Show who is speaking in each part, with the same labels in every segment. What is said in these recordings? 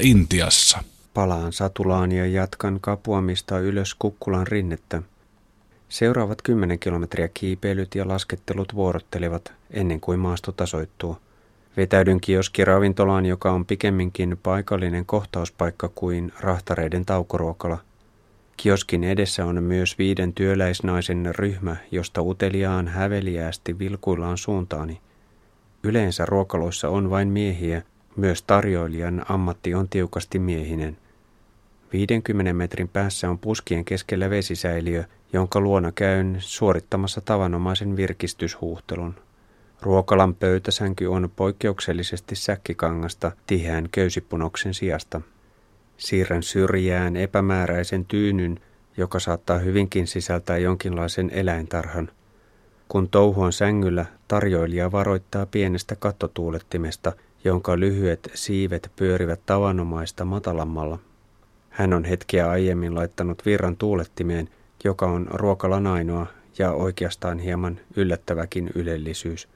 Speaker 1: Intiassa.
Speaker 2: Palaan Satulaan ja jatkan kapuamista ylös Kukkulan rinnettä. Seuraavat kymmenen kilometriä kiipeilyt ja laskettelut vuorottelevat ennen kuin maasto tasoittuu. Vetäydyn kioskiravintolaan, joka on pikemminkin paikallinen kohtauspaikka kuin rahtareiden taukoruokala. Kioskin edessä on myös viiden työläisnaisen ryhmä, josta uteliaan häveliäästi vilkuillaan suuntaani. Yleensä ruokaloissa on vain miehiä, myös tarjoilijan ammatti on tiukasti miehinen. 50 metrin päässä on puskien keskellä vesisäiliö, jonka luona käyn suorittamassa tavanomaisen virkistyshuuhtelun. Ruokalan pöytäsänky on poikkeuksellisesti säkkikangasta tiheän köysipunoksen sijasta. Siirrän syrjään epämääräisen tyynyn, joka saattaa hyvinkin sisältää jonkinlaisen eläintarhan. Kun touhuan sängyllä, tarjoilija varoittaa pienestä kattotuulettimesta, jonka lyhyet siivet pyörivät tavanomaista matalammalla. Hän on hetkeä aiemmin laittanut virran tuulettimeen, joka on ruokalan ainoa ja oikeastaan hieman yllättäväkin ylellisyys.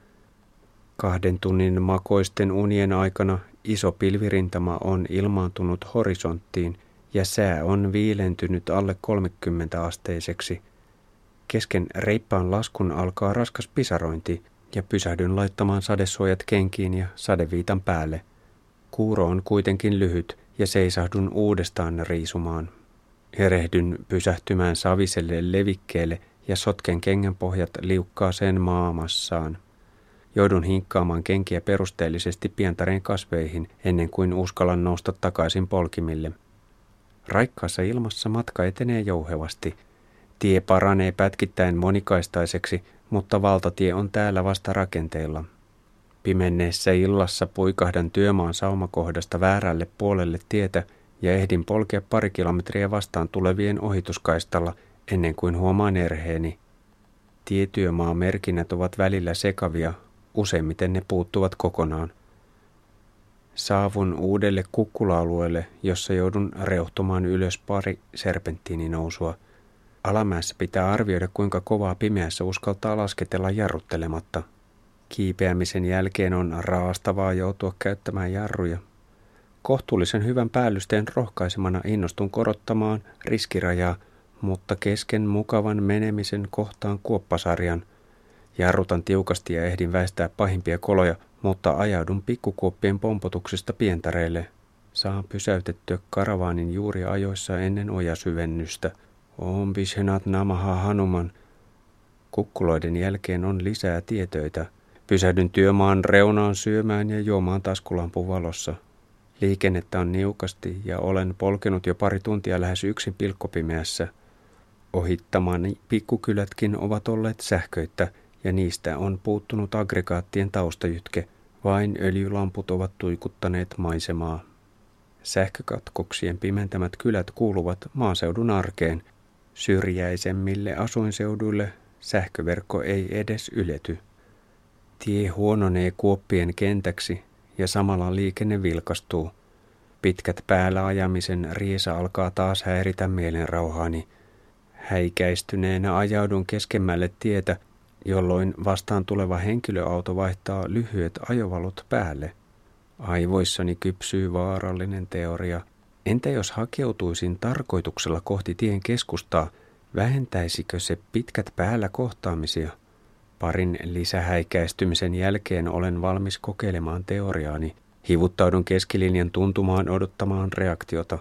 Speaker 2: Kahden tunnin makoisten unien aikana iso pilvirintama on ilmaantunut horisonttiin ja sää on viilentynyt alle 30 asteiseksi. Kesken reippaan laskun alkaa raskas pisarointi ja pysähdyn laittamaan sadesuojat kenkiin ja sadeviitan päälle. Kuuro on kuitenkin lyhyt ja seisahdun uudestaan riisumaan. Erehdyn pysähtymään saviselle levikkeelle ja sotken kengänpohjat liukkaaseen maamassaan. Joudun hinkkaamaan kenkiä perusteellisesti pientareen kasveihin ennen kuin uskallan nousta takaisin polkimille. Raikkaassa ilmassa matka etenee jouhevasti. Tie paranee pätkittäin monikaistaiseksi, mutta valtatie on täällä vasta rakenteilla. Pimenneessä illassa puikahdan työmaan saumakohdasta väärälle puolelle tietä ja ehdin polkea pari kilometriä vastaan tulevien ohituskaistalla ennen kuin huomaan erheeni. Tietyömaa merkinnät ovat välillä sekavia, useimmiten ne puuttuvat kokonaan. Saavun uudelle kukkula-alueelle, jossa joudun reuhtumaan ylös pari serpenttiininousua. Alamäessä pitää arvioida, kuinka kovaa pimeässä uskaltaa lasketella jarruttelematta. Kiipeämisen jälkeen on raastavaa joutua käyttämään jarruja. Kohtuullisen hyvän päällysteen rohkaisemana innostun korottamaan riskirajaa, mutta kesken mukavan menemisen kohtaan kuoppasarjan – Jarrutan tiukasti ja ehdin väistää pahimpia koloja, mutta ajaudun pikkukuoppien pompotuksesta pientareille. Saan pysäytettyä karavaanin juuri ajoissa ennen ojasyvennystä. Om bishenat namaha hanuman. Kukkuloiden jälkeen on lisää tietöitä. Pysähdyn työmaan reunaan syömään ja juomaan taskulampun valossa. Liikennettä on niukasti ja olen polkenut jo pari tuntia lähes yksin pilkkopimeässä. Ohittamani pikkukylätkin ovat olleet sähköittä – ja niistä on puuttunut aggregaattien taustajytke, vain öljylamput ovat tuikuttaneet maisemaa. Sähkökatkoksien pimentämät kylät kuuluvat maaseudun arkeen. Syrjäisemmille asuinseuduille sähköverkko ei edes ylety. Tie huononee kuoppien kentäksi ja samalla liikenne vilkastuu. Pitkät päällä ajamisen riesa alkaa taas häiritä mielenrauhaani. Häikäistyneenä ajaudun keskemmälle tietä jolloin vastaan tuleva henkilöauto vaihtaa lyhyet ajovalot päälle. Aivoissani kypsyy vaarallinen teoria. Entä jos hakeutuisin tarkoituksella kohti tien keskustaa, vähentäisikö se pitkät päällä kohtaamisia? Parin lisähäikäistymisen jälkeen olen valmis kokeilemaan teoriaani. Hivuttaudun keskilinjan tuntumaan odottamaan reaktiota.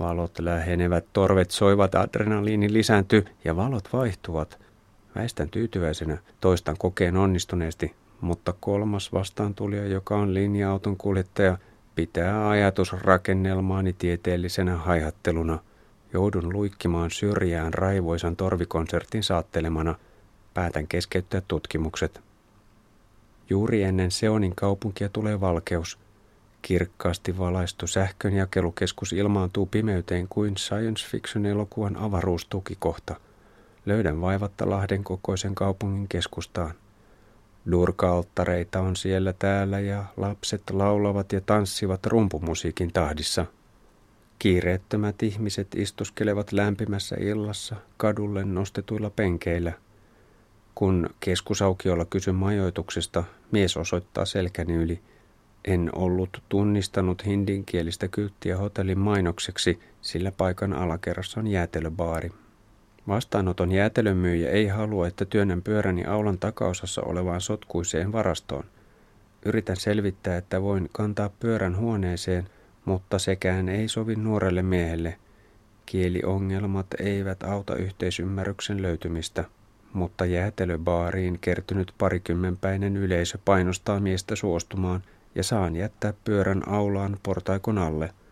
Speaker 2: Valot lähenevät, torvet soivat, adrenaliini lisääntyy ja valot vaihtuvat – Väistän tyytyväisenä, toistan kokeen onnistuneesti, mutta kolmas vastaantulija, joka on linja-auton kuljettaja, pitää ajatusrakennelmaani tieteellisenä haihatteluna. Joudun luikkimaan syrjään raivoisan torvikonsertin saattelemana. Päätän keskeyttää tutkimukset. Juuri ennen Seonin kaupunkia tulee valkeus. Kirkkaasti valaistu sähkönjakelukeskus ilmaantuu pimeyteen kuin science fiction elokuvan avaruustukikohta – Löydän vaivatta Lahden kokoisen kaupungin keskustaan. Durkaalttareita on siellä täällä ja lapset laulavat ja tanssivat rumpumusiikin tahdissa. Kiireettömät ihmiset istuskelevat lämpimässä illassa kadulle nostetuilla penkeillä. Kun keskusaukiolla kysyn majoituksesta, mies osoittaa selkäni yli. En ollut tunnistanut hindinkielistä kylttiä hotellin mainokseksi, sillä paikan alakerrassa on jäätelöbaari. Vastaanoton jäätelömyyjä ei halua, että työnnän pyöräni aulan takaosassa olevaan sotkuiseen varastoon. Yritän selvittää, että voin kantaa pyörän huoneeseen, mutta sekään ei sovi nuorelle miehelle. Kieliongelmat eivät auta yhteisymmärryksen löytymistä, mutta jäätelöbaariin kertynyt parikymmenpäinen yleisö painostaa miestä suostumaan ja saan jättää pyörän aulaan portaikon alle –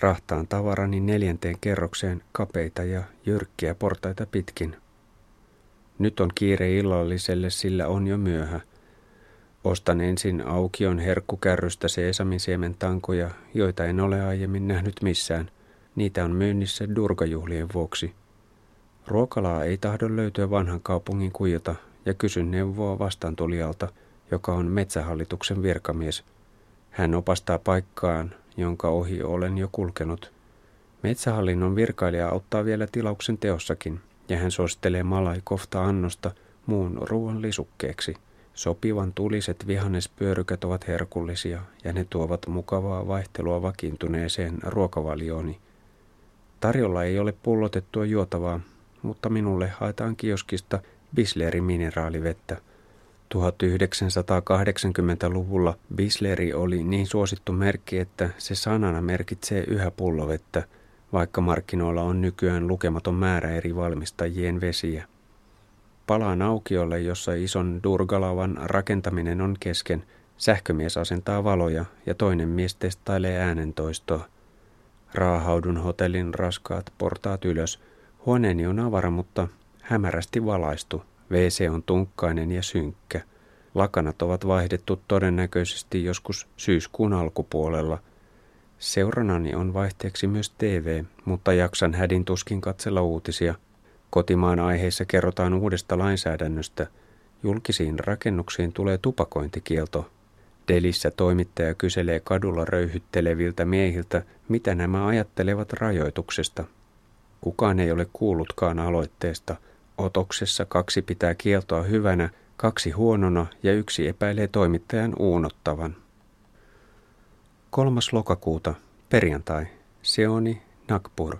Speaker 2: Rahtaan tavarani neljänteen kerrokseen kapeita ja jyrkkiä portaita pitkin. Nyt on kiire illalliselle, sillä on jo myöhä. Ostan ensin aukion herkkukärrystä seesamisiemen tankoja, joita en ole aiemmin nähnyt missään. Niitä on myynnissä durgajuhlien vuoksi. Ruokalaa ei tahdo löytyä vanhan kaupungin kujota ja kysyn neuvoa vastaantulijalta, joka on metsähallituksen virkamies. Hän opastaa paikkaan, jonka ohi olen jo kulkenut. Metsähallinnon virkailija auttaa vielä tilauksen teossakin, ja hän suosittelee malaikofta annosta muun ruoan lisukkeeksi. Sopivan tuliset vihannespyörykät ovat herkullisia, ja ne tuovat mukavaa vaihtelua vakiintuneeseen ruokavaliooni. Tarjolla ei ole pullotettua juotavaa, mutta minulle haetaan kioskista Bislerin mineraalivettä – 1980-luvulla Bisleri oli niin suosittu merkki, että se sanana merkitsee yhä pullovettä, vaikka markkinoilla on nykyään lukematon määrä eri valmistajien vesiä. Palaan aukiolle, jossa ison Durgalavan rakentaminen on kesken. Sähkömies asentaa valoja ja toinen mies testailee äänentoistoa. Raahaudun hotellin raskaat portaat ylös. Huoneeni on avara, mutta hämärästi valaistu. WC on tunkkainen ja synkkä. Lakanat ovat vaihdettu todennäköisesti joskus syyskuun alkupuolella. Seuranani on vaihteeksi myös TV, mutta jaksan hädin tuskin katsella uutisia. Kotimaan aiheissa kerrotaan uudesta lainsäädännöstä. Julkisiin rakennuksiin tulee tupakointikielto. Delissä toimittaja kyselee kadulla röyhytteleviltä miehiltä, mitä nämä ajattelevat rajoituksesta. Kukaan ei ole kuullutkaan aloitteesta – Otoksessa kaksi pitää kieltoa hyvänä, kaksi huonona ja yksi epäilee toimittajan uunottavan. 3. lokakuuta, perjantai, Seoni, Nagpur,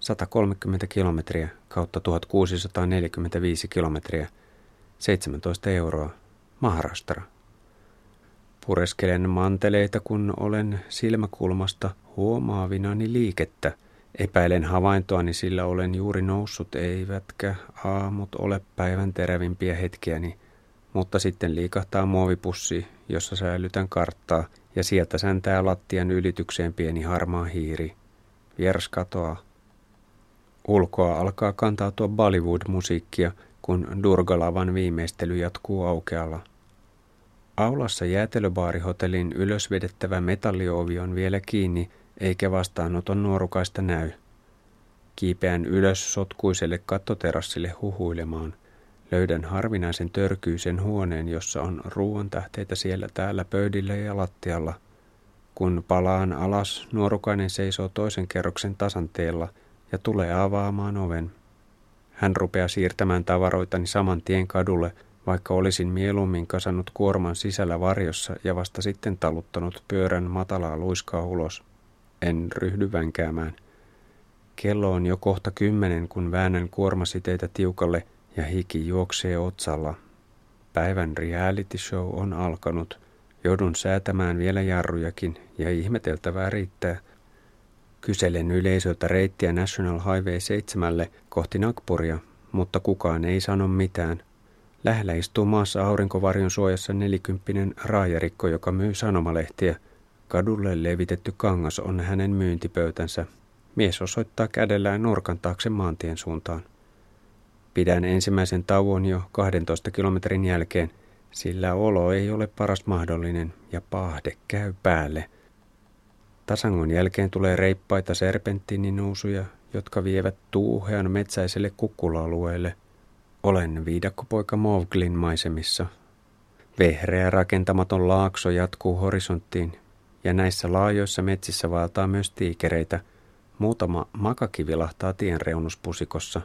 Speaker 2: 130 kilometriä kautta 1645 kilometriä, 17 euroa, Maharashtra. Pureskelen manteleita, kun olen silmäkulmasta huomaavinani liikettä – Epäilen havaintoani, sillä olen juuri noussut, eivätkä aamut ole päivän terävimpiä hetkiäni, mutta sitten liikahtaa muovipussi, jossa säilytän karttaa, ja sieltä säntää lattian ylitykseen pieni harmaa hiiri. Vieras katoaa. Ulkoa alkaa kantautua Bollywood-musiikkia, kun Durgalavan viimeistely jatkuu aukealla. Aulassa jäätelöbaarihotellin ylösvedettävä metalliovi on vielä kiinni, eikä vastaanoton nuorukaista näy. Kiipeän ylös sotkuiselle kattoterassille huhuilemaan. Löydän harvinaisen törkyisen huoneen, jossa on ruoan tähteitä siellä täällä pöydillä ja lattialla. Kun palaan alas, nuorukainen seisoo toisen kerroksen tasanteella ja tulee avaamaan oven. Hän rupeaa siirtämään tavaroitani saman tien kadulle, vaikka olisin mieluummin kasannut kuorman sisällä varjossa ja vasta sitten taluttanut pyörän matalaa luiskaa ulos en ryhdy vänkäämään. Kello on jo kohta kymmenen, kun väännän kuormasiteitä tiukalle ja hiki juoksee otsalla. Päivän reality show on alkanut. Joudun säätämään vielä jarrujakin ja ihmeteltävää riittää. Kyselen yleisöltä reittiä National Highway 7 kohti Nagpuria, mutta kukaan ei sano mitään. Lähellä istuu maassa aurinkovarjon suojassa nelikymppinen raajarikko, joka myy sanomalehtiä – Kadulle levitetty kangas on hänen myyntipöytänsä. Mies osoittaa kädellään nurkan taakse maantien suuntaan. Pidän ensimmäisen tauon jo 12 kilometrin jälkeen, sillä olo ei ole paras mahdollinen ja pahde käy päälle. Tasangon jälkeen tulee reippaita serpenttiininousuja, jotka vievät tuuhean metsäiselle kukkula-alueelle. Olen viidakkopoika Mowglin maisemissa. Vehreä rakentamaton laakso jatkuu horisonttiin ja näissä laajoissa metsissä vaeltaa myös tiikereitä. Muutama makakivi vilahtaa tien reunuspusikossa.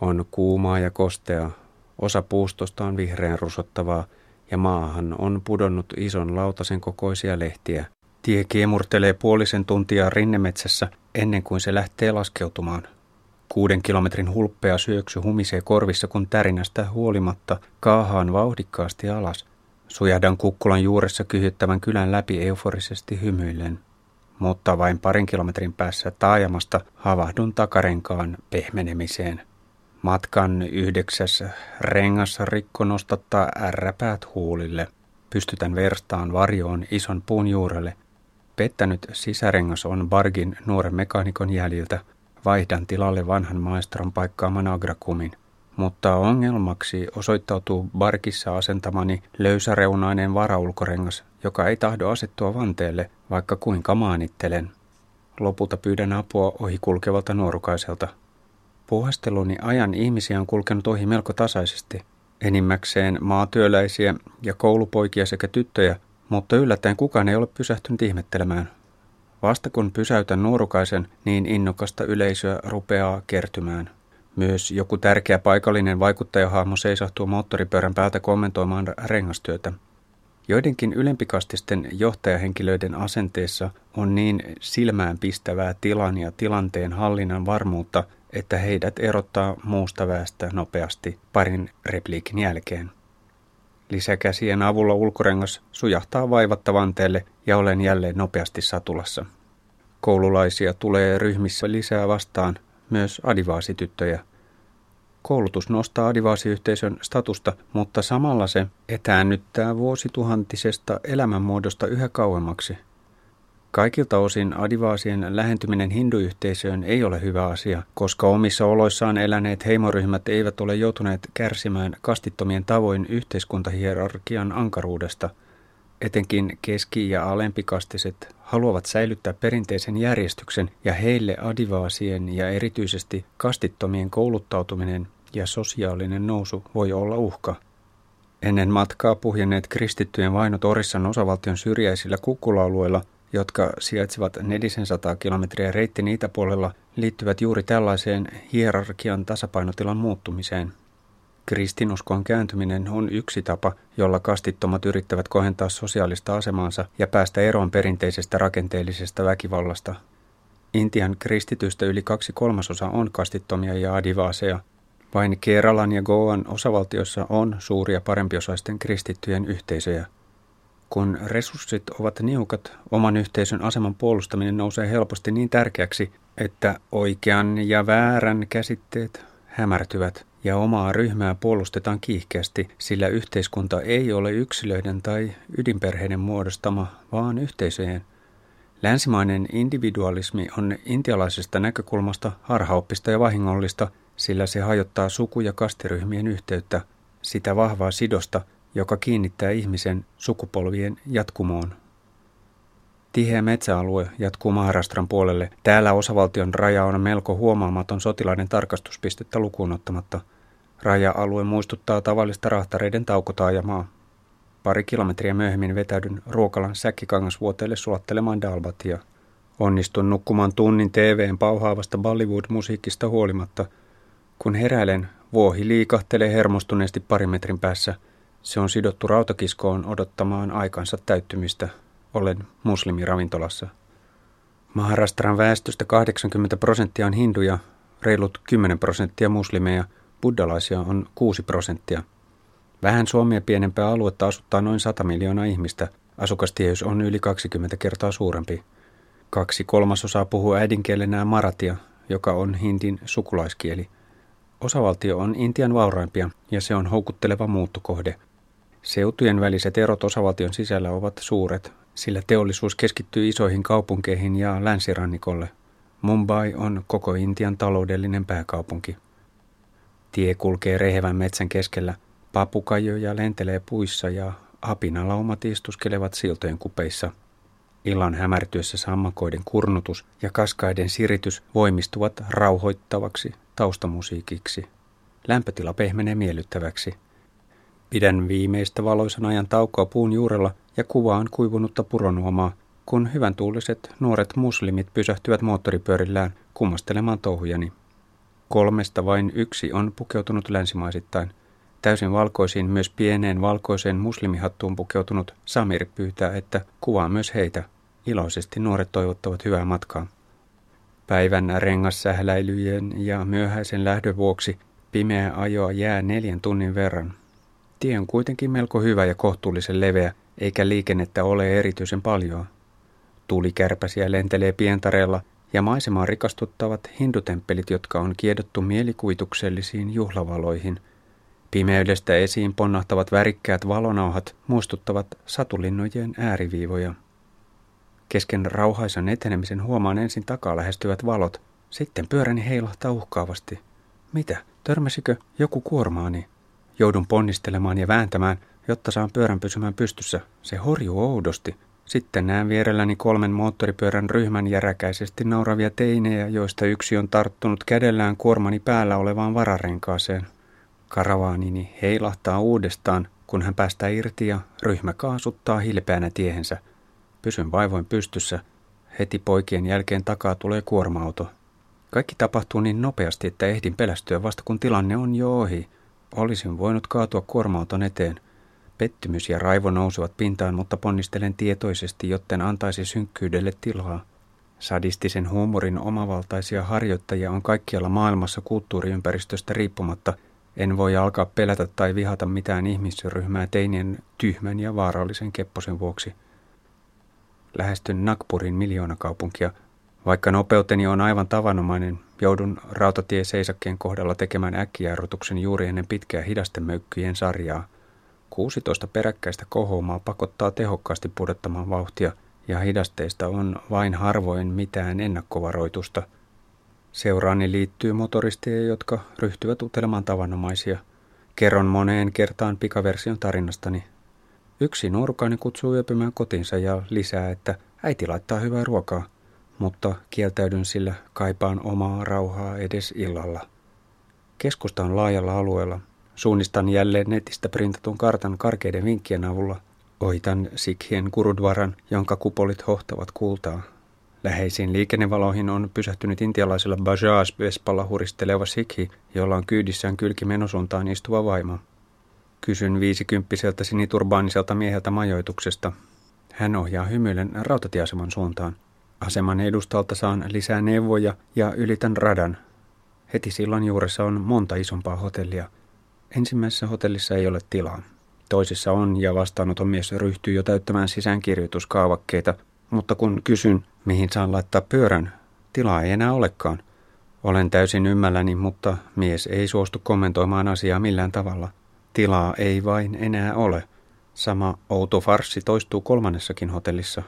Speaker 2: On kuumaa ja kosteaa. Osa puustosta on vihreän rusottavaa ja maahan on pudonnut ison lautasen kokoisia lehtiä. Tie kiemurtelee puolisen tuntia rinnemetsässä ennen kuin se lähtee laskeutumaan. Kuuden kilometrin hulppea syöksy humisee korvissa, kun tärinästä huolimatta kaahaan vauhdikkaasti alas. Sujahdan kukkulan juuressa kyhyttävän kylän läpi euforisesti hymyillen. Mutta vain parin kilometrin päässä taajamasta havahdun takarenkaan pehmenemiseen. Matkan yhdeksäs rengas rikko nostattaa ärräpäät huulille. Pystytän verstaan varjoon ison puun juurelle. Pettänyt sisärengas on Bargin nuoren mekaanikon jäljiltä. Vaihdan tilalle vanhan maestron paikkaaman agrakumin. Mutta ongelmaksi osoittautuu Barkissa asentamani löysäreunainen varaulkorengas, joka ei tahdo asettua vanteelle, vaikka kuinka maanittelen. Lopulta pyydän apua ohi kulkevalta nuorukaiselta. Puhasteluni ajan ihmisiä on kulkenut ohi melko tasaisesti. Enimmäkseen maatyöläisiä ja koulupoikia sekä tyttöjä, mutta yllättäen kukaan ei ole pysähtynyt ihmettelemään. Vasta kun pysäytän nuorukaisen, niin innokasta yleisöä rupeaa kertymään. Myös joku tärkeä paikallinen vaikuttajahahmo seisahtuu moottoripyörän päältä kommentoimaan rengastyötä. Joidenkin ylempikastisten johtajahenkilöiden asenteessa on niin silmään pistävää tilan ja tilanteen hallinnan varmuutta, että heidät erottaa muusta väestä nopeasti parin repliikin jälkeen. Lisäkäsien avulla ulkorengas sujahtaa vaivatta vanteelle ja olen jälleen nopeasti satulassa. Koululaisia tulee ryhmissä lisää vastaan, myös adivaasityttöjä. Koulutus nostaa adivaasiyhteisön statusta, mutta samalla se etäännyttää vuosituhantisesta elämänmuodosta yhä kauemmaksi – Kaikilta osin adivaasien lähentyminen hinduyhteisöön ei ole hyvä asia, koska omissa oloissaan eläneet heimoryhmät eivät ole joutuneet kärsimään kastittomien tavoin yhteiskuntahierarkian ankaruudesta. Etenkin keski- ja alempikastiset haluavat säilyttää perinteisen järjestyksen ja heille adivaasien ja erityisesti kastittomien kouluttautuminen ja sosiaalinen nousu voi olla uhka. Ennen matkaa puhjenneet kristittyjen vainot Orissan osavaltion syrjäisillä kukkula-alueilla jotka sijaitsevat nelisen sataa kilometriä reitin itäpuolella, liittyvät juuri tällaiseen hierarkian tasapainotilan muuttumiseen. Kristinuskon kääntyminen on yksi tapa, jolla kastittomat yrittävät kohentaa sosiaalista asemaansa ja päästä eroon perinteisestä rakenteellisesta väkivallasta. Intian kristitystä yli kaksi kolmasosa on kastittomia ja adivaaseja. Vain Keralan ja Goan osavaltiossa on suuria parempiosaisten kristittyjen yhteisöjä – kun resurssit ovat niukat, oman yhteisön aseman puolustaminen nousee helposti niin tärkeäksi, että oikean ja väärän käsitteet hämärtyvät ja omaa ryhmää puolustetaan kiihkeästi, sillä yhteiskunta ei ole yksilöiden tai ydinperheiden muodostama, vaan yhteisöjen. Länsimainen individualismi on intialaisesta näkökulmasta harhaoppista ja vahingollista, sillä se hajottaa suku- ja kastiryhmien yhteyttä, sitä vahvaa sidosta, joka kiinnittää ihmisen sukupolvien jatkumoon. Tiheä metsäalue jatkuu Maharastran puolelle. Täällä osavaltion raja on melko huomaamaton sotilaiden tarkastuspistettä lukuun ottamatta. Raja-alue muistuttaa tavallista rahtareiden taukotaajamaa. Pari kilometriä myöhemmin vetäydyn Ruokalan säkkikangasvuoteelle sulattelemaan Dalbatia. Onnistun nukkumaan tunnin TVn pauhaavasta Bollywood-musiikista huolimatta. Kun heräilen, vuohi liikahtelee hermostuneesti pari metrin päässä – se on sidottu rautakiskoon odottamaan aikansa täyttymistä. Olen muslimiravintolassa. Maharastran väestöstä 80 prosenttia on hinduja, reilut 10 prosenttia muslimeja, buddalaisia on 6 prosenttia. Vähän Suomea pienempää aluetta asuttaa noin 100 miljoonaa ihmistä. Asukastiehys on yli 20 kertaa suurempi. Kaksi kolmasosaa puhuu äidinkielenään maratia, joka on hindin sukulaiskieli. Osavaltio on Intian vauraimpia ja se on houkutteleva muuttokohde – Seutujen väliset erot osavaltion sisällä ovat suuret, sillä teollisuus keskittyy isoihin kaupunkeihin ja länsirannikolle. Mumbai on koko Intian taloudellinen pääkaupunki. Tie kulkee rehevän metsän keskellä, papukajoja lentelee puissa ja apinalaumat istuskelevat siltojen kupeissa. Illan hämärtyessä sammakoiden kurnutus ja kaskaiden siritys voimistuvat rauhoittavaksi taustamusiikiksi. Lämpötila pehmenee miellyttäväksi – Pidän viimeistä valoisan ajan taukoa puun juurella ja kuvaan kuivunutta puronuomaa, kun hyvän tuuliset nuoret muslimit pysähtyvät moottoripyörillään kummastelemaan touhujani. Kolmesta vain yksi on pukeutunut länsimaisittain. Täysin valkoisiin myös pieneen valkoiseen muslimihattuun pukeutunut Samir pyytää, että kuvaa myös heitä. Iloisesti nuoret toivottavat hyvää matkaa. Päivän rengassähläilyjen ja myöhäisen lähdön vuoksi pimeä ajoa jää neljän tunnin verran. Tie on kuitenkin melko hyvä ja kohtuullisen leveä, eikä liikennettä ole erityisen paljon. Tuulikärpäsiä lentelee pientareella ja maisemaa rikastuttavat hindutemppelit, jotka on kiedottu mielikuvituksellisiin juhlavaloihin. Pimeydestä esiin ponnahtavat värikkäät valonauhat muistuttavat satulinnojen ääriviivoja. Kesken rauhaisan etenemisen huomaan ensin takaa lähestyvät valot. Sitten pyöräni heilahtaa uhkaavasti. Mitä? Törmäsikö joku kuormaani? Joudun ponnistelemaan ja vääntämään, jotta saan pyörän pysymään pystyssä. Se horjuu oudosti. Sitten näen vierelläni kolmen moottoripyörän ryhmän järäkäisesti nauravia teinejä, joista yksi on tarttunut kädellään kuormani päällä olevaan vararenkaaseen. Karavaanini heilahtaa uudestaan, kun hän päästää irti ja ryhmä kaasuttaa hilpeänä tiehensä. Pysyn vaivoin pystyssä. Heti poikien jälkeen takaa tulee kuorma-auto. Kaikki tapahtuu niin nopeasti, että ehdin pelästyä vasta kun tilanne on jo ohi. Olisin voinut kaatua kuorma-auton eteen – Pettymys ja raivo nousevat pintaan, mutta ponnistelen tietoisesti, jotten antaisi synkkyydelle tilaa. Sadistisen huumorin omavaltaisia harjoittajia on kaikkialla maailmassa kulttuuriympäristöstä riippumatta. En voi alkaa pelätä tai vihata mitään ihmisryhmää teinien tyhmän ja vaarallisen kepposen vuoksi. Lähestyn Nakpurin miljoonakaupunkia. Vaikka nopeuteni on aivan tavanomainen, joudun rautatieseisakkeen kohdalla tekemään äkkijarrutuksen juuri ennen pitkää hidastemöykkyjen sarjaa – 16 peräkkäistä kohoumaa pakottaa tehokkaasti pudottamaan vauhtia ja hidasteista on vain harvoin mitään ennakkovaroitusta. Seuraani liittyy motoristeja, jotka ryhtyvät utelemaan tavanomaisia. Kerron moneen kertaan pikaversion tarinastani. Yksi nuorukainen kutsuu yöpymään kotinsa ja lisää, että äiti laittaa hyvää ruokaa, mutta kieltäydyn sillä kaipaan omaa rauhaa edes illalla. Keskusta on laajalla alueella, Suunnistan jälleen netistä printatun kartan karkeiden vinkkien avulla. Ohitan Sikhien kurudvaran, jonka kupolit hohtavat kultaa. Läheisiin liikennevaloihin on pysähtynyt intialaisella Bajaj-vespalla huristeleva Sikhi, jolla on kyydissään kylki menosuuntaan istuva vaimo. Kysyn viisikymppiseltä siniturbaaniselta mieheltä majoituksesta. Hän ohjaa hymyillen rautatieaseman suuntaan. Aseman edustalta saan lisää neuvoja ja ylitän radan. Heti sillan juuressa on monta isompaa hotellia – Ensimmäisessä hotellissa ei ole tilaa. Toisessa on ja vastaanoton mies ryhtyy jo täyttämään sisäänkirjoituskaavakkeita, mutta kun kysyn, mihin saan laittaa pyörän, tilaa ei enää olekaan. Olen täysin ymmälläni, mutta mies ei suostu kommentoimaan asiaa millään tavalla. Tilaa ei vain enää ole. Sama outo farssi toistuu kolmannessakin hotellissa.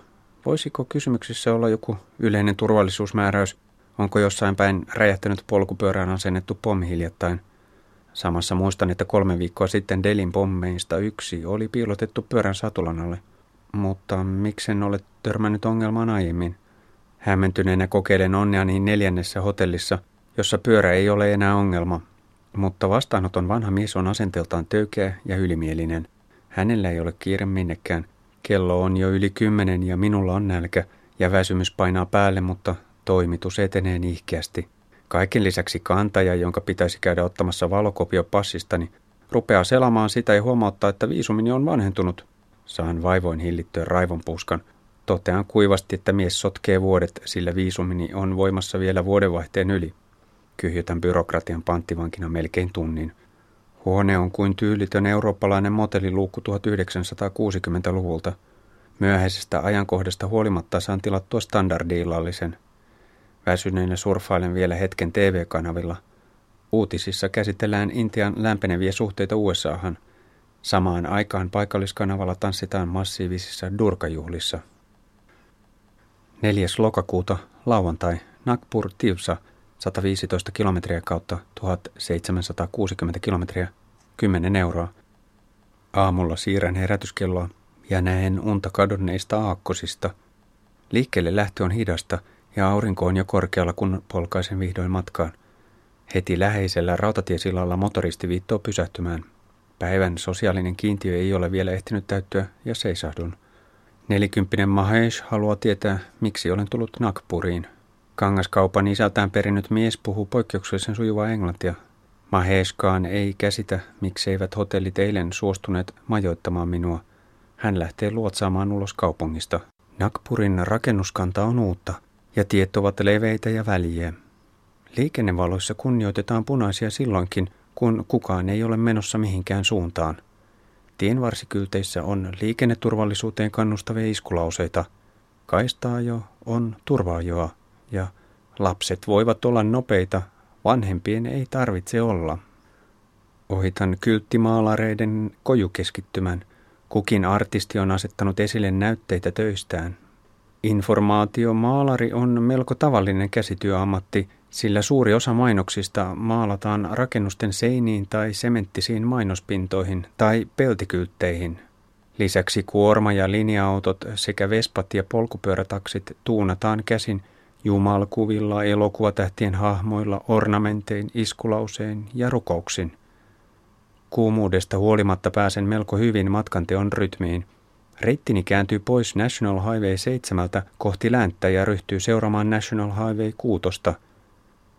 Speaker 2: Voisiko kysymyksissä olla joku yleinen turvallisuusmääräys? Onko jossain päin räjähtänyt polkupyörään asennettu pommi hiljattain – Samassa muistan, että kolme viikkoa sitten Delin pommeista yksi oli piilotettu pyörän satulan alle. Mutta miksen ole törmännyt ongelmaan aiemmin? Hämmentyneenä kokeilen onneani neljännessä hotellissa, jossa pyörä ei ole enää ongelma. Mutta vastaanoton vanha mies on asenteeltaan töykeä ja ylimielinen. Hänellä ei ole kiire minnekään. Kello on jo yli kymmenen ja minulla on nälkä ja väsymys painaa päälle, mutta toimitus etenee nihkeästi. Kaiken lisäksi kantaja, jonka pitäisi käydä ottamassa valokopio passistani, rupeaa selamaan sitä ja huomauttaa, että viisumini on vanhentunut. Saan vaivoin hillittyä raivon puskan. Totean kuivasti, että mies sotkee vuodet, sillä viisumini on voimassa vielä vuodenvaihteen yli. Kyhjytän byrokratian panttivankina melkein tunnin. Huone on kuin tyylitön eurooppalainen motelliluukku 1960-luvulta. Myöhäisestä ajankohdasta huolimatta saan tilattua standardiillallisen – Väsyneenä surffailen vielä hetken TV-kanavilla. Uutisissa käsitellään Intian lämpeneviä suhteita USAhan. Samaan aikaan paikalliskanavalla tanssitaan massiivisissa durkajuhlissa. 4. lokakuuta, lauantai, Nagpur Tivsa, 115 kilometriä kautta 1760 kilometriä, 10 euroa. Aamulla siirrän herätyskelloa ja näen unta kadonneista aakkosista. Liikkeelle lähtö on hidasta – ja aurinko on jo korkealla, kun polkaisen vihdoin matkaan. Heti läheisellä rautatiesilalla motoristi viittoo pysähtymään. Päivän sosiaalinen kiintiö ei ole vielä ehtinyt täyttyä ja seisahdun. Nelikymppinen Mahesh haluaa tietää, miksi olen tullut Nagpuriin. Kangaskaupan isältään perinnyt mies puhuu poikkeuksellisen sujuvaa englantia. Maheskaan ei käsitä, mikseivät hotellit eilen suostuneet majoittamaan minua. Hän lähtee luotsaamaan ulos kaupungista. Nakpurin rakennuskanta on uutta, ja tiet ovat leveitä ja väliä. Liikennevaloissa kunnioitetaan punaisia silloinkin, kun kukaan ei ole menossa mihinkään suuntaan. Tienvarsikylteissä on liikenneturvallisuuteen kannustavia iskulauseita. Kaistaa jo on turvaajoa ja lapset voivat olla nopeita, vanhempien ei tarvitse olla. Ohitan kylttimaalareiden kojukeskittymän. Kukin artisti on asettanut esille näytteitä töistään. Informaatiomaalari on melko tavallinen käsityöammatti, sillä suuri osa mainoksista maalataan rakennusten seiniin tai sementtisiin mainospintoihin tai peltikyltteihin. Lisäksi kuorma- ja linja-autot sekä vespat ja polkupyörätaksit tuunataan käsin jumalkuvilla, elokuvatähtien hahmoilla, ornamentein, iskulausein ja rukouksin. Kuumuudesta huolimatta pääsen melko hyvin matkanteon rytmiin – Reittini kääntyy pois National Highway 7 kohti länttä ja ryhtyy seuraamaan National Highway 6.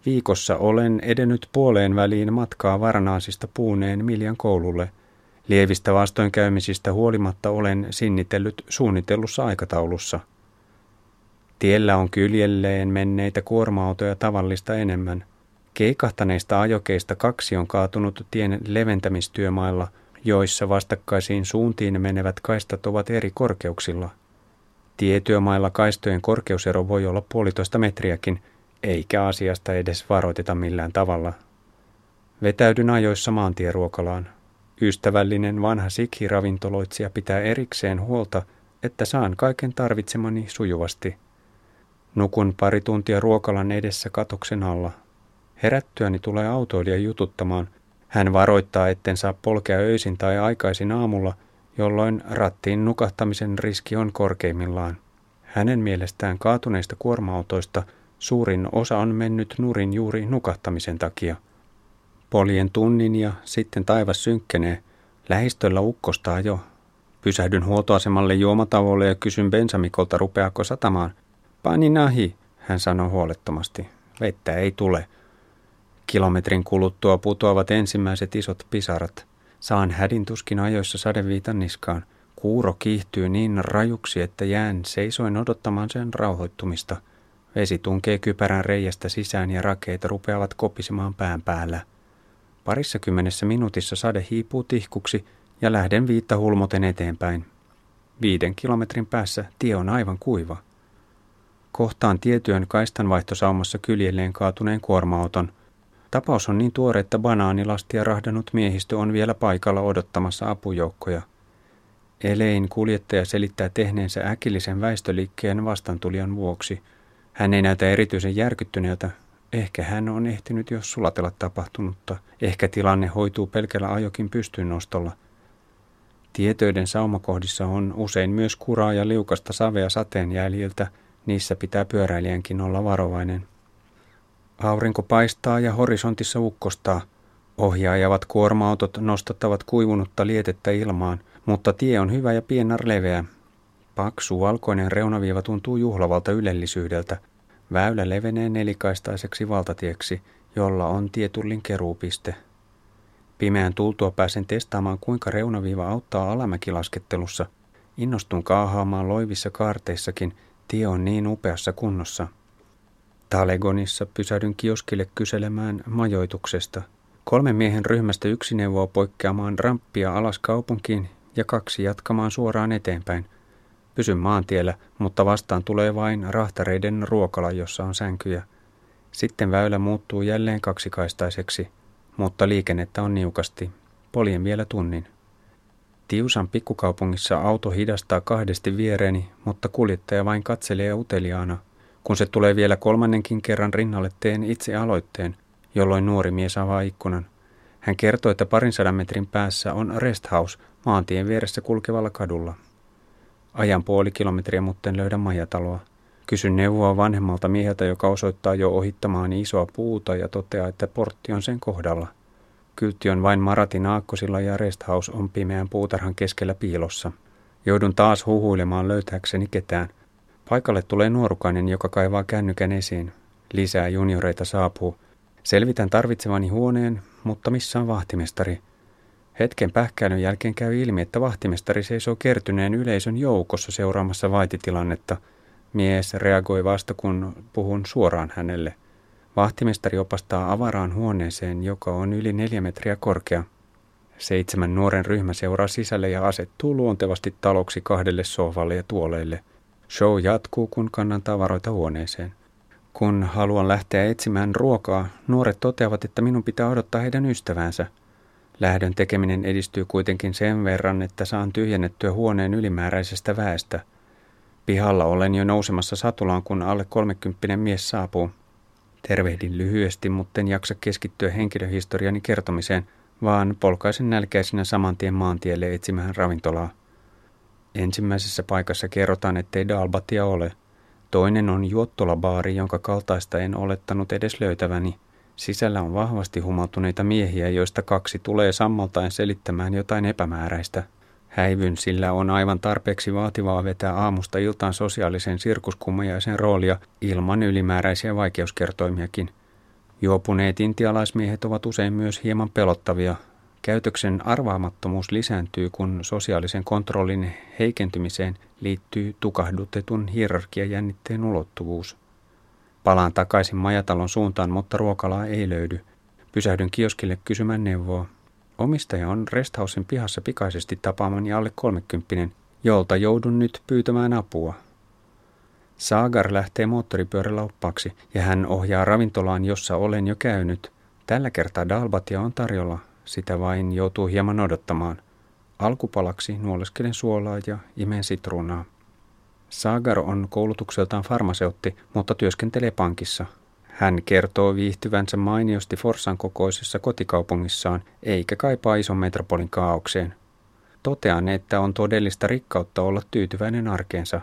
Speaker 2: Viikossa olen edennyt puoleen väliin matkaa Varanaasista puuneen Miljan koululle. Lievistä vastoinkäymisistä huolimatta olen sinnitellyt suunnitellussa aikataulussa. Tiellä on kyljelleen menneitä kuorma-autoja tavallista enemmän. Keikahtaneista ajokeista kaksi on kaatunut tien leventämistyömailla – joissa vastakkaisiin suuntiin menevät kaistat ovat eri korkeuksilla. Tietyömailla kaistojen korkeusero voi olla puolitoista metriäkin, eikä asiasta edes varoiteta millään tavalla. Vetäydyn ajoissa maantieruokalaan. Ystävällinen vanha sikhi-ravintoloitsija pitää erikseen huolta, että saan kaiken tarvitsemani sujuvasti. Nukun pari tuntia ruokalan edessä katoksen alla. Herättyäni tulee autoilija jututtamaan – hän varoittaa, etten saa polkea öisin tai aikaisin aamulla, jolloin rattiin nukahtamisen riski on korkeimmillaan. Hänen mielestään kaatuneista kuorma-autoista suurin osa on mennyt nurin juuri nukahtamisen takia. Poljen tunnin ja sitten taivas synkkenee. Lähistöllä ukkostaa jo. Pysähdyn huoltoasemalle juomatavolle ja kysyn Bensamikolta rupeako satamaan. Pani nahi, hän sanoi huolettomasti. Vettä ei tule. Kilometrin kuluttua putoavat ensimmäiset isot pisarat. Saan hädintuskin ajoissa sadeviitan niskaan. Kuuro kiihtyy niin rajuksi, että jään seisoin odottamaan sen rauhoittumista. Vesi tunkee kypärän reiästä sisään ja rakeet rupeavat kopisemaan pään päällä. Parissa kymmenessä minuutissa sade hiipuu tihkuksi ja lähden viitta hulmoten eteenpäin. Viiden kilometrin päässä tie on aivan kuiva. Kohtaan tietyön kaistanvaihtosaumassa kyljelleen kaatuneen kuorma-auton – Tapaus on niin tuore, että banaanilastia rahdannut miehistö on vielä paikalla odottamassa apujoukkoja. Elein kuljettaja selittää tehneensä äkillisen väistöliikkeen vastantulijan vuoksi. Hän ei näytä erityisen järkyttyneeltä. Ehkä hän on ehtinyt jo sulatella tapahtunutta. Ehkä tilanne hoituu pelkällä ajokin pystynostolla. Tietöiden saumakohdissa on usein myös kuraa ja liukasta savea sateen jäljiltä. Niissä pitää pyöräilijänkin olla varovainen. Aurinko paistaa ja horisontissa ukkostaa. Ohjaajavat kuorma-autot nostattavat kuivunutta lietettä ilmaan, mutta tie on hyvä ja pienar leveä. Paksu valkoinen reunaviiva tuntuu juhlavalta ylellisyydeltä. Väylä levenee nelikaistaiseksi valtatieksi, jolla on tietullin keruupiste. Pimeän tultua pääsen testaamaan, kuinka reunaviiva auttaa alamäkilaskettelussa. Innostun kaahaamaan loivissa kaarteissakin, tie on niin upeassa kunnossa. Talegonissa pysähdyn kioskille kyselemään majoituksesta. Kolme miehen ryhmästä yksi neuvoo poikkeamaan ramppia alas kaupunkiin ja kaksi jatkamaan suoraan eteenpäin. Pysyn maantiellä, mutta vastaan tulee vain rahtareiden ruokala, jossa on sänkyjä. Sitten väylä muuttuu jälleen kaksikaistaiseksi, mutta liikennettä on niukasti. Poljen vielä tunnin. Tiusan pikkukaupungissa auto hidastaa kahdesti viereeni, mutta kuljettaja vain katselee uteliaana – kun se tulee vielä kolmannenkin kerran rinnalle, teen itse aloitteen, jolloin nuori mies avaa ikkunan. Hän kertoo, että parin sadan metrin päässä on rest house maantien vieressä kulkevalla kadulla. Ajan puoli kilometriä, mutta en löydä majataloa. Kysyn neuvoa vanhemmalta mieheltä, joka osoittaa jo ohittamaan isoa puuta ja toteaa, että portti on sen kohdalla. Kyltti on vain Maratin aakkosilla ja rest house on pimeän puutarhan keskellä piilossa. Joudun taas huhuilemaan löytääkseni ketään – Paikalle tulee nuorukainen, joka kaivaa kännykän esiin. Lisää junioreita saapuu. Selvitän tarvitsemani huoneen, mutta missä on vahtimestari? Hetken pähkäilyn jälkeen käy ilmi, että vahtimestari seisoo kertyneen yleisön joukossa seuraamassa vaititilannetta. Mies reagoi vasta, kun puhun suoraan hänelle. Vahtimestari opastaa avaraan huoneeseen, joka on yli neljä metriä korkea. Seitsemän nuoren ryhmä seuraa sisälle ja asettuu luontevasti taloksi kahdelle sohvalle ja tuoleille. Show jatkuu, kun kannan tavaroita huoneeseen. Kun haluan lähteä etsimään ruokaa, nuoret toteavat, että minun pitää odottaa heidän ystävänsä. Lähdön tekeminen edistyy kuitenkin sen verran, että saan tyhjennettyä huoneen ylimääräisestä väestä. Pihalla olen jo nousemassa satulaan, kun alle kolmekymppinen mies saapuu. Tervehdin lyhyesti, mutta en jaksa keskittyä henkilöhistoriani kertomiseen, vaan polkaisen nälkäisenä saman tien maantielle etsimään ravintolaa. Ensimmäisessä paikassa kerrotaan, ettei dalbatia ole – Toinen on juottolabaari, jonka kaltaista en olettanut edes löytäväni. Sisällä on vahvasti humautuneita miehiä, joista kaksi tulee sammaltain selittämään jotain epämääräistä. Häivyn sillä on aivan tarpeeksi vaativaa vetää aamusta iltaan sosiaalisen sirkuskummajaisen roolia ilman ylimääräisiä vaikeuskertoimiakin. Juopuneet intialaismiehet ovat usein myös hieman pelottavia, Käytöksen arvaamattomuus lisääntyy, kun sosiaalisen kontrollin heikentymiseen liittyy tukahdutetun hierarkiajännitteen ulottuvuus. Palaan takaisin majatalon suuntaan, mutta ruokalaa ei löydy. Pysähdyn kioskille kysymään neuvoa. Omistaja on resthausin pihassa pikaisesti tapaamani alle kolmekymppinen, jolta joudun nyt pyytämään apua. Saagar lähtee moottoripyörällä oppaaksi ja hän ohjaa ravintolaan, jossa olen jo käynyt. Tällä kertaa dalbatia on tarjolla, sitä vain joutuu hieman odottamaan. Alkupalaksi nuoleskelen suolaa ja imen sitruunaa. Sagar on koulutukseltaan farmaseutti, mutta työskentelee pankissa. Hän kertoo viihtyvänsä mainiosti Forsan kokoisessa kotikaupungissaan, eikä kaipaa ison metropolin kaaukseen. Totean, että on todellista rikkautta olla tyytyväinen arkeensa.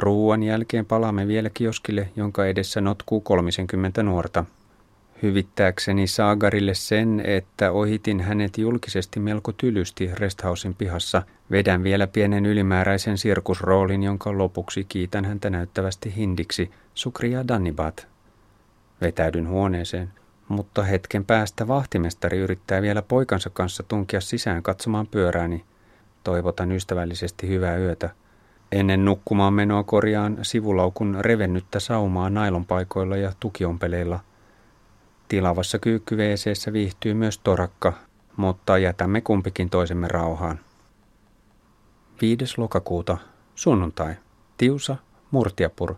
Speaker 2: Ruuan jälkeen palaamme vielä kioskille, jonka edessä notkuu 30 nuorta hyvittääkseni Saagarille sen, että ohitin hänet julkisesti melko tylysti Resthausin pihassa, vedän vielä pienen ylimääräisen sirkusroolin, jonka lopuksi kiitän häntä näyttävästi hindiksi, Sukria Dannibat. Vetäydyn huoneeseen, mutta hetken päästä vahtimestari yrittää vielä poikansa kanssa tunkia sisään katsomaan pyörääni. Toivotan ystävällisesti hyvää yötä. Ennen nukkumaan menoa korjaan sivulaukun revennyttä saumaa nailonpaikoilla ja tukiompeleilla – Tilavassa kyykkyveeseessä viihtyy myös torakka, mutta jätämme kumpikin toisemme rauhaan. 5. lokakuuta, sunnuntai, Tiusa, Murtiapur,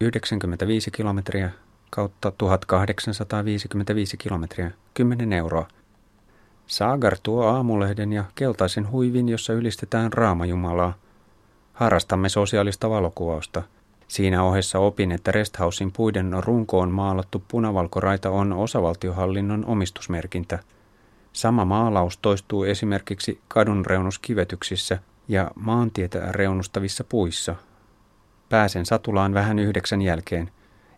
Speaker 2: 95 kilometriä kautta 1855 kilometriä, 10 euroa. Saagar tuo aamulehden ja keltaisen huivin, jossa ylistetään Raamajumalaa. Harrastamme sosiaalista valokuvausta – Siinä ohessa opin, että Resthausin puiden runkoon maalattu punavalkoraita on osavaltiohallinnon omistusmerkintä. Sama maalaus toistuu esimerkiksi kadunreunuskivetyksissä ja maantietä reunustavissa puissa. Pääsen satulaan vähän yhdeksän jälkeen.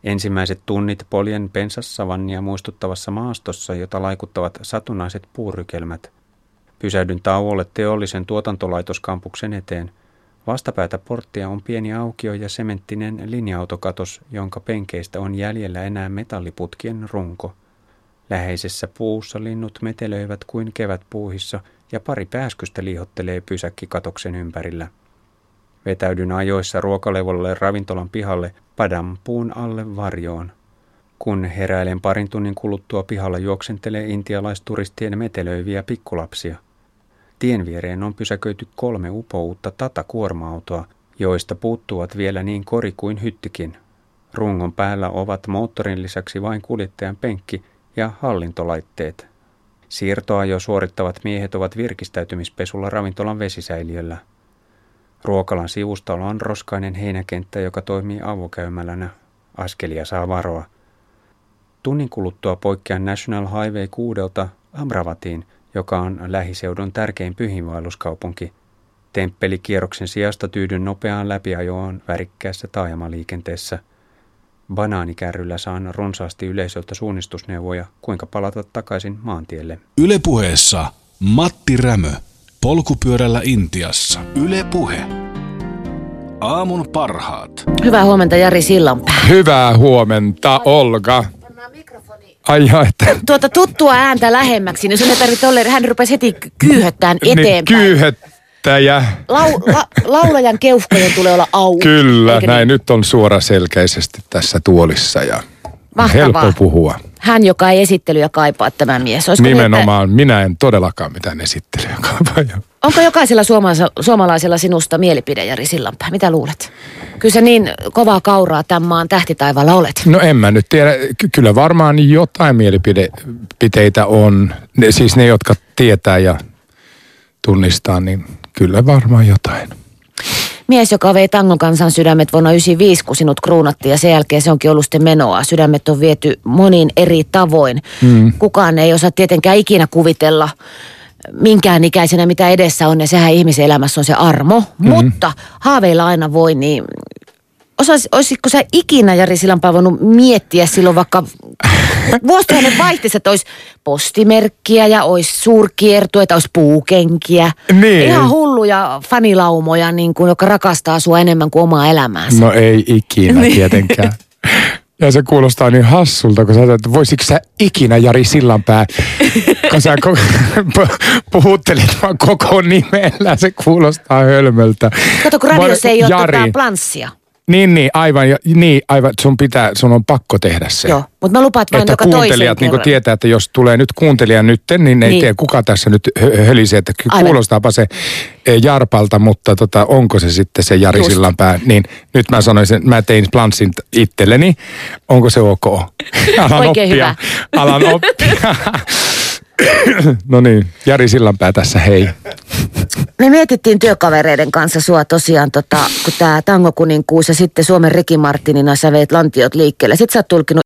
Speaker 2: Ensimmäiset tunnit poljen pensassavannia muistuttavassa maastossa, jota laikuttavat satunnaiset puurykelmät. Pysähdyn tauolle teollisen tuotantolaitoskampuksen eteen – Vastapäätä porttia on pieni aukio ja sementtinen linja-autokatos, jonka penkeistä on jäljellä enää metalliputkien runko. Läheisessä puussa linnut metelöivät kuin kevätpuuhissa ja pari pääskystä liihottelee pysäkkikatoksen ympärillä. Vetäydyn ajoissa ruokalevolle ravintolan pihalle padam puun alle varjoon. Kun heräilen parin tunnin kuluttua pihalla juoksentelee intialaisturistien metelöiviä pikkulapsia – Tien viereen on pysäköity kolme upouutta tata-kuorma-autoa, joista puuttuvat vielä niin kori kuin hyttikin. Rungon päällä ovat moottorin lisäksi vain kuljettajan penkki ja hallintolaitteet. Siirtoa jo suorittavat miehet ovat virkistäytymispesulla ravintolan vesisäiliöllä. Ruokalan sivustalla on roskainen heinäkenttä, joka toimii avokäymälänä. Askelia saa varoa. Tunnin kuluttua poikkean National Highway 6 Amravatiin – joka on lähiseudun tärkein pyhinvaelluskaupunki. Temppelikierroksen sijasta tyydyn nopeaan läpiajoon värikkäässä taajamaliikenteessä. Banaanikärryllä saan runsaasti yleisöltä suunnistusneuvoja, kuinka palata takaisin maantielle.
Speaker 1: Ylepuheessa Matti Rämö. Polkupyörällä Intiassa. Ylepuhe. Aamun parhaat.
Speaker 3: Hyvää huomenta Jari Sillanpää.
Speaker 4: Hyvää huomenta Olga.
Speaker 3: Ai jaa, että...
Speaker 4: tuota tuttua ääntä lähemmäksi, niin sun ei tarvitse olla, hän rupesi heti kyyhöttään
Speaker 3: Niin,
Speaker 4: eteenpäin.
Speaker 3: kyyhöttäjä.
Speaker 4: Lau, la, laulajan keuhkojen tulee olla auki.
Speaker 3: Kyllä,
Speaker 4: eikö
Speaker 3: näin
Speaker 4: niin?
Speaker 3: nyt on suoraselkäisesti tässä tuolissa ja
Speaker 4: Mahtavaa.
Speaker 3: helppo puhua.
Speaker 4: Hän, joka ei esittelyä kaipaa tämä mies. Olisiko niin,
Speaker 3: Nimenomaan, minä en todellakaan mitään esittelyä kaipaa.
Speaker 4: että, onko jokaisella suomalaisella, suomalaisella sinusta mielipide, Jari Sillanpää? Mitä luulet? Kyllä sä niin kovaa kauraa tämän maan tähtitaivaalla olet.
Speaker 3: No en mä nyt tiedä. Ky- Kyllä varmaan jotain mielipiteitä on. Ne, siis ne, jotka tietää ja tunnistaa, niin kyllä varmaan jotain.
Speaker 4: Mies, joka vei tangon kansan sydämet vuonna 1995, kun sinut kruunattiin ja sen jälkeen se onkin ollut sitten menoa. Sydämet on viety monin eri tavoin. Mm. Kukaan ei osaa tietenkään ikinä kuvitella minkään ikäisenä, mitä edessä on, ja sehän ihmisen elämässä on se armo. Mm. Mutta haaveilla aina voi, niin osais, olisitko sä ikinä, Jari Sillanpää, voinut miettiä silloin vaikka vuosituhannen vaihteessa, että olisi postimerkkiä ja olisi suurkiertueita, olisi puukenkiä.
Speaker 3: Niin.
Speaker 4: Ihan hulluja fanilaumoja, niin kuin, jotka rakastaa sua enemmän kuin omaa elämäänsä.
Speaker 3: No ei ikinä
Speaker 4: Niin.
Speaker 3: tietenkään. Ja se kuulostaa niin hassulta, kun sä ajattelet, että voisitko sä ikinä Jari Sillanpää, kun sä ko- pu- puhuttelit vaan koko nimellä, se kuulostaa hölmöltä.
Speaker 4: Kato, kun radiossa ei ole
Speaker 3: Jari.
Speaker 4: tota planssia.
Speaker 3: Niin, niin, aivan, niin, aivan, sun pitää, sun on pakko tehdä se.
Speaker 4: Joo, mutta mä lupaan, että joka
Speaker 3: kuuntelijat niin tietää, että jos tulee nyt kuuntelija nytten, niin ne ei
Speaker 4: Niin.
Speaker 3: tiedä kuka tässä nyt hö- hölisee, että
Speaker 4: Aivan.
Speaker 3: kuulostaapa se eh, Jarpalta, mutta tota, onko se sitten se Jari
Speaker 4: Just.
Speaker 3: Sillanpää. Niin nyt mä sanoin sen, mä tein planssin itselleni, onko se ok? Alan
Speaker 4: Oikein
Speaker 3: oppia.
Speaker 4: hyvä.
Speaker 3: Alan oppia. no niin, Jari Sillanpää tässä, hei.
Speaker 4: Me mietittiin työkavereiden kanssa sua tosiaan, tota, kun tämä tangokuninkuus ja sitten Suomen Ricky Martinina sä veit lantiot liikkeelle. Sitten sä oot tulkinut